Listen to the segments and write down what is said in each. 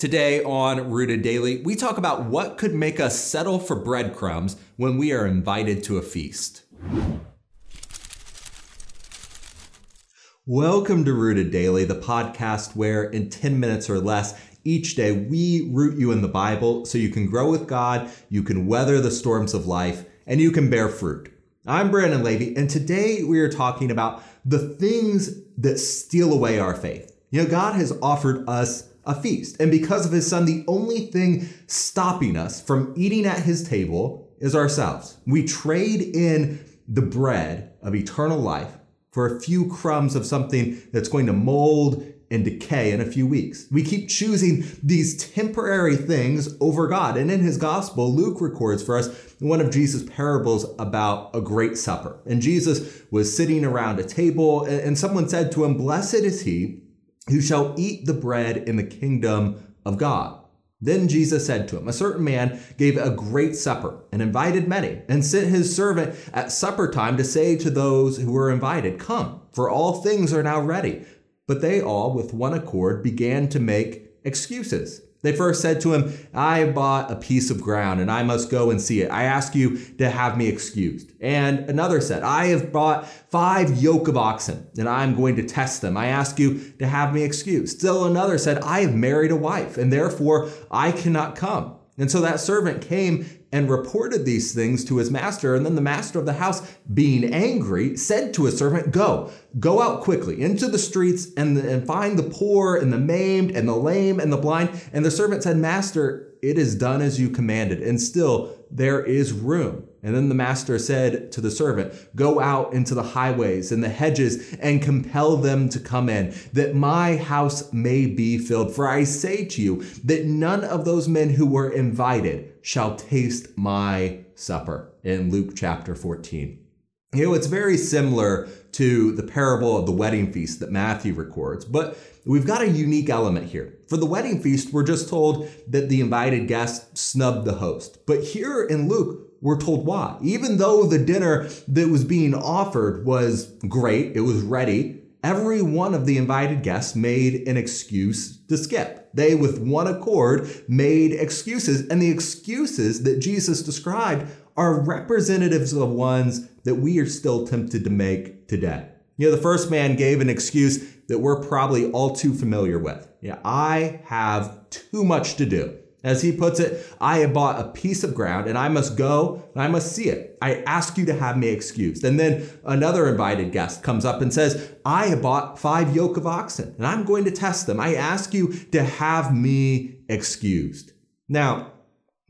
Today on Rooted Daily, we talk about what could make us settle for breadcrumbs when we are invited to a feast. Welcome to Rooted Daily, the podcast where in 10 minutes or less each day we root you in the Bible so you can grow with God, you can weather the storms of life, and you can bear fruit. I'm Brandon Levy, and today we are talking about the things that steal away our faith. You know, God has offered us a feast. And because of his son, the only thing stopping us from eating at his table is ourselves. We trade in the bread of eternal life for a few crumbs of something that's going to mold and decay in a few weeks. We keep choosing these temporary things over God. And in his gospel, Luke records for us one of Jesus' parables about a great supper. And Jesus was sitting around a table, and someone said to him, Blessed is he who shall eat the bread in the kingdom of God. Then Jesus said to him, A certain man gave a great supper and invited many, and sent his servant at supper time to say to those who were invited, Come, for all things are now ready. But they all, with one accord, began to make excuses. They first said to him, I have bought a piece of ground and I must go and see it. I ask you to have me excused. And another said, I have bought five yoke of oxen and I'm going to test them. I ask you to have me excused. Still another said, I have married a wife and therefore I cannot come. And so that servant came and reported these things to his master. And then the master of the house, being angry, said to his servant, Go, go out quickly into the streets and, and find the poor and the maimed and the lame and the blind. And the servant said, Master, it is done as you commanded. And still there is room. And then the master said to the servant, Go out into the highways and the hedges and compel them to come in, that my house may be filled. For I say to you that none of those men who were invited shall taste my supper. In Luke chapter 14. You know, it's very similar to the parable of the wedding feast that Matthew records, but we've got a unique element here. For the wedding feast, we're just told that the invited guests snubbed the host. But here in Luke, we're told why. Even though the dinner that was being offered was great, it was ready, every one of the invited guests made an excuse to skip. They, with one accord, made excuses, and the excuses that Jesus described are representatives of ones that we are still tempted to make today. You know, the first man gave an excuse that we're probably all too familiar with. Yeah, I have too much to do. As he puts it, I have bought a piece of ground and I must go and I must see it. I ask you to have me excused. And then another invited guest comes up and says, I have bought five yoke of oxen and I'm going to test them. I ask you to have me excused. Now,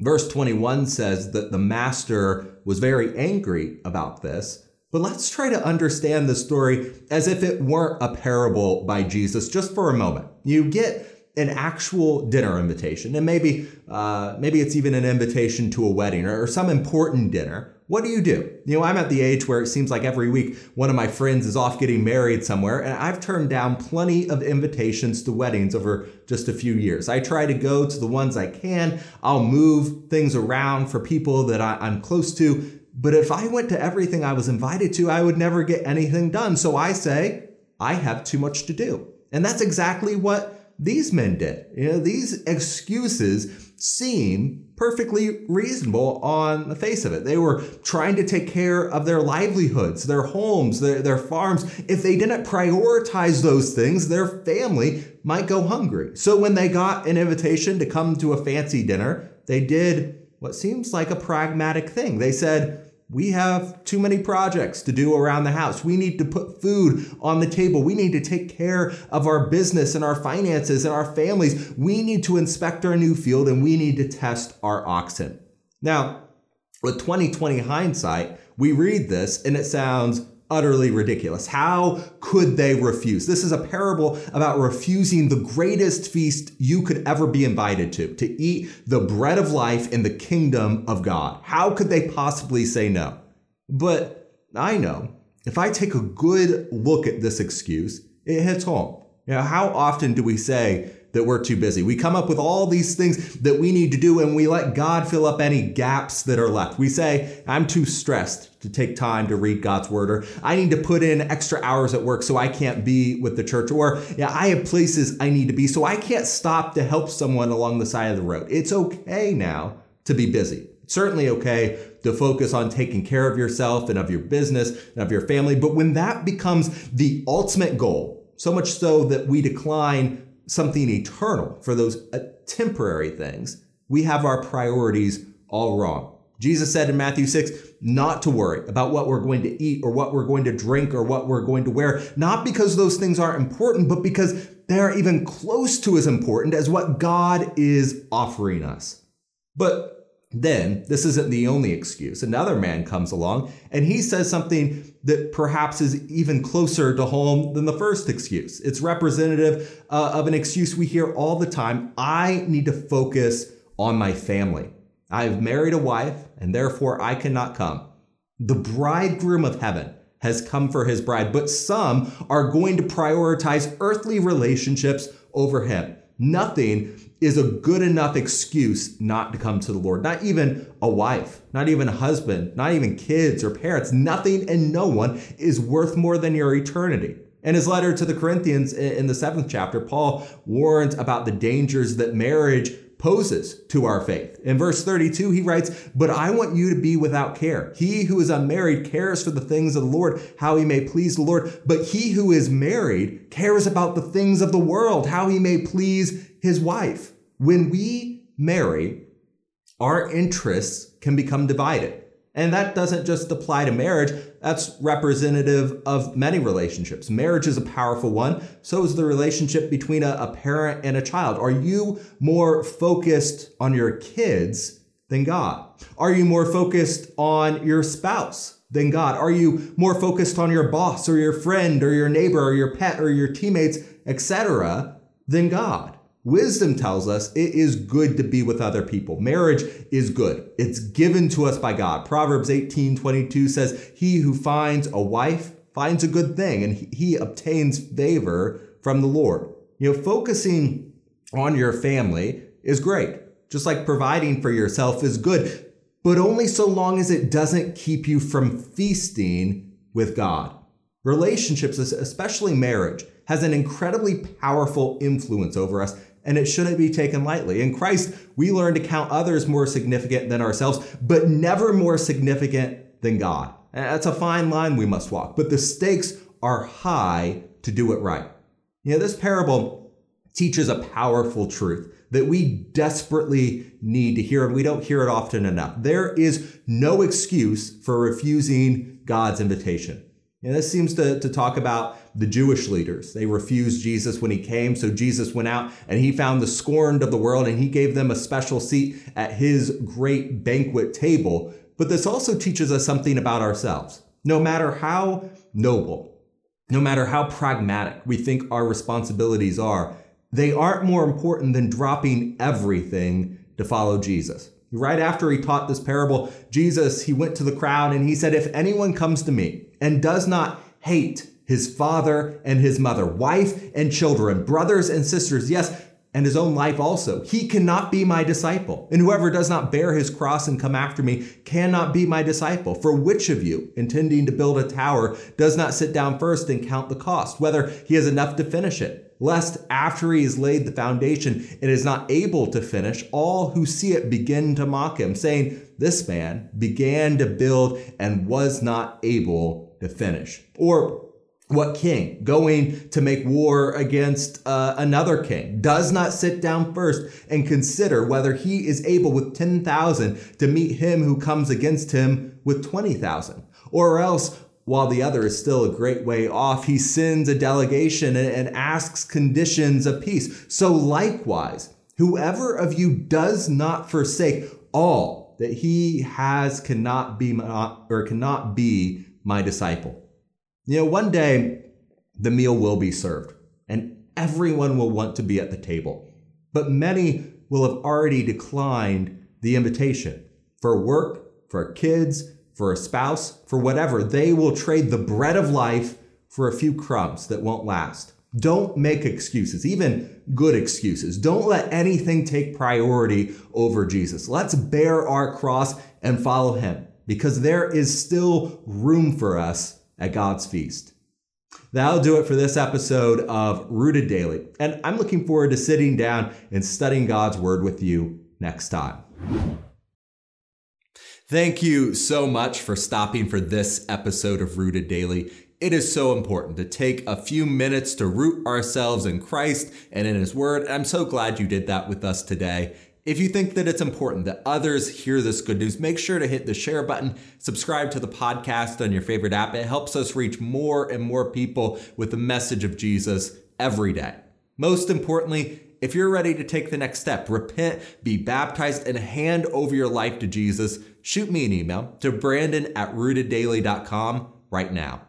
verse 21 says that the master was very angry about this. But let's try to understand the story as if it weren't a parable by Jesus just for a moment. You get an actual dinner invitation, and maybe uh, maybe it's even an invitation to a wedding or, or some important dinner. What do you do? You know, I'm at the age where it seems like every week one of my friends is off getting married somewhere, and I've turned down plenty of invitations to weddings over just a few years. I try to go to the ones I can. I'll move things around for people that I, I'm close to. But if I went to everything I was invited to, I would never get anything done. So I say, I have too much to do. And that's exactly what these men did. You know, these excuses seem perfectly reasonable on the face of it. They were trying to take care of their livelihoods, their homes, their, their farms. If they didn't prioritize those things, their family might go hungry. So when they got an invitation to come to a fancy dinner, they did what seems like a pragmatic thing. They said, we have too many projects to do around the house. We need to put food on the table. We need to take care of our business and our finances and our families. We need to inspect our new field and we need to test our oxen. Now, with 2020 hindsight, we read this and it sounds utterly ridiculous. How could they refuse? This is a parable about refusing the greatest feast you could ever be invited to, to eat the bread of life in the kingdom of God. How could they possibly say no? But I know if I take a good look at this excuse, it hits home. You know, how often do we say that we're too busy. We come up with all these things that we need to do and we let God fill up any gaps that are left. We say, I'm too stressed to take time to read God's word, or I need to put in extra hours at work so I can't be with the church, or yeah, I have places I need to be so I can't stop to help someone along the side of the road. It's okay now to be busy. It's certainly okay to focus on taking care of yourself and of your business and of your family. But when that becomes the ultimate goal, so much so that we decline something eternal for those uh, temporary things, we have our priorities all wrong. Jesus said in Matthew 6 not to worry about what we're going to eat or what we're going to drink or what we're going to wear, not because those things aren't important, but because they are even close to as important as what God is offering us. But then, this isn't the only excuse. Another man comes along and he says something that perhaps is even closer to home than the first excuse. It's representative uh, of an excuse we hear all the time I need to focus on my family. I've married a wife and therefore I cannot come. The bridegroom of heaven has come for his bride, but some are going to prioritize earthly relationships over him. Nothing is a good enough excuse not to come to the Lord. Not even a wife, not even a husband, not even kids or parents. Nothing and no one is worth more than your eternity. In his letter to the Corinthians in the seventh chapter, Paul warns about the dangers that marriage poses to our faith. In verse 32, he writes, But I want you to be without care. He who is unmarried cares for the things of the Lord, how he may please the Lord. But he who is married cares about the things of the world, how he may please his wife. When we marry, our interests can become divided. And that doesn't just apply to marriage, that's representative of many relationships. Marriage is a powerful one. So is the relationship between a, a, parent and a child. Are you more focused on your kids than God? Are you more focused on your spouse than God? Are you more focused on your boss or your friend or your neighbor or your pet or your teammates, etc., than God? Wisdom tells us it is good to be with other people. Marriage is good. It's given to us by God. Proverbs 18 22 says, He who finds a wife finds a good thing and he obtains favor from the Lord. You know, focusing on your family is great, just like providing for yourself is good, but only so long as it doesn't keep you from feasting with God. Relationships, especially marriage, has an incredibly powerful influence over us and it shouldn't be taken lightly. In Christ, we learn to count others more significant than ourselves, but never more significant than God. And that's a fine line we must walk, but the stakes are high to do it right. You know, this parable teaches a powerful truth that we desperately need to hear, and we don't hear it often enough. There is no excuse for refusing God's invitation. And this seems to, to talk about the Jewish leaders. They refused Jesus when he came. So Jesus went out and he found the scorned of the world and he gave them a special seat at his great banquet table. But this also teaches us something about ourselves. No matter how noble, no matter how pragmatic we think our responsibilities are, they aren't more important than dropping everything to follow Jesus. Right after he taught this parable, Jesus, he went to the crowd and he said, If anyone comes to me and does not hate his father and his mother, wife and children, brothers and sisters, yes, and his own life also. He cannot be my disciple. And whoever does not bear his cross and come after me cannot be my disciple. For which of you, intending to build a tower, does not sit down first and count the cost, whether he has enough to finish it? lest after he has laid the foundation and is not able to finish, all who see it begin to mock him, saying, This man began to build and was not able to finish. Or what king going to make war against uh, another king does not sit down first and consider whether he is able with 10,000 to meet him who comes against him with 20,000? Or else while the other is still a great way off, he sends a delegation and, and asks conditions of peace. So likewise, whoever of you does not forsake all that he has cannot be or cannot be my disciple. You know, one day the meal will be served and everyone will want to be at the table, but many will have already declined the invitation for work, for kids, for a spouse, for whatever. They will trade the bread of life for a few crumbs that won't last. Don't make excuses, even good excuses. Don't let anything take priority over Jesus. Let's bear our cross and follow him because there is still room for us at God's feast. That'll do it for this episode of Rooted Daily. And I'm looking forward to sitting down and studying God's Word with you next time. Thank you so much for stopping for this episode of Rooted Daily. It is so important to take a few minutes to root ourselves in Christ and in His Word. And I'm so glad you did that with us today. If you think that it's important that others hear this good news, make sure to hit the share button, subscribe to the podcast on your favorite app. It helps us reach more and more people with the message of Jesus every day. Most importantly, if you're ready to take the next step, repent, be baptized, and hand over your life to Jesus, shoot me an email to brandon at rooteddaily.com right now.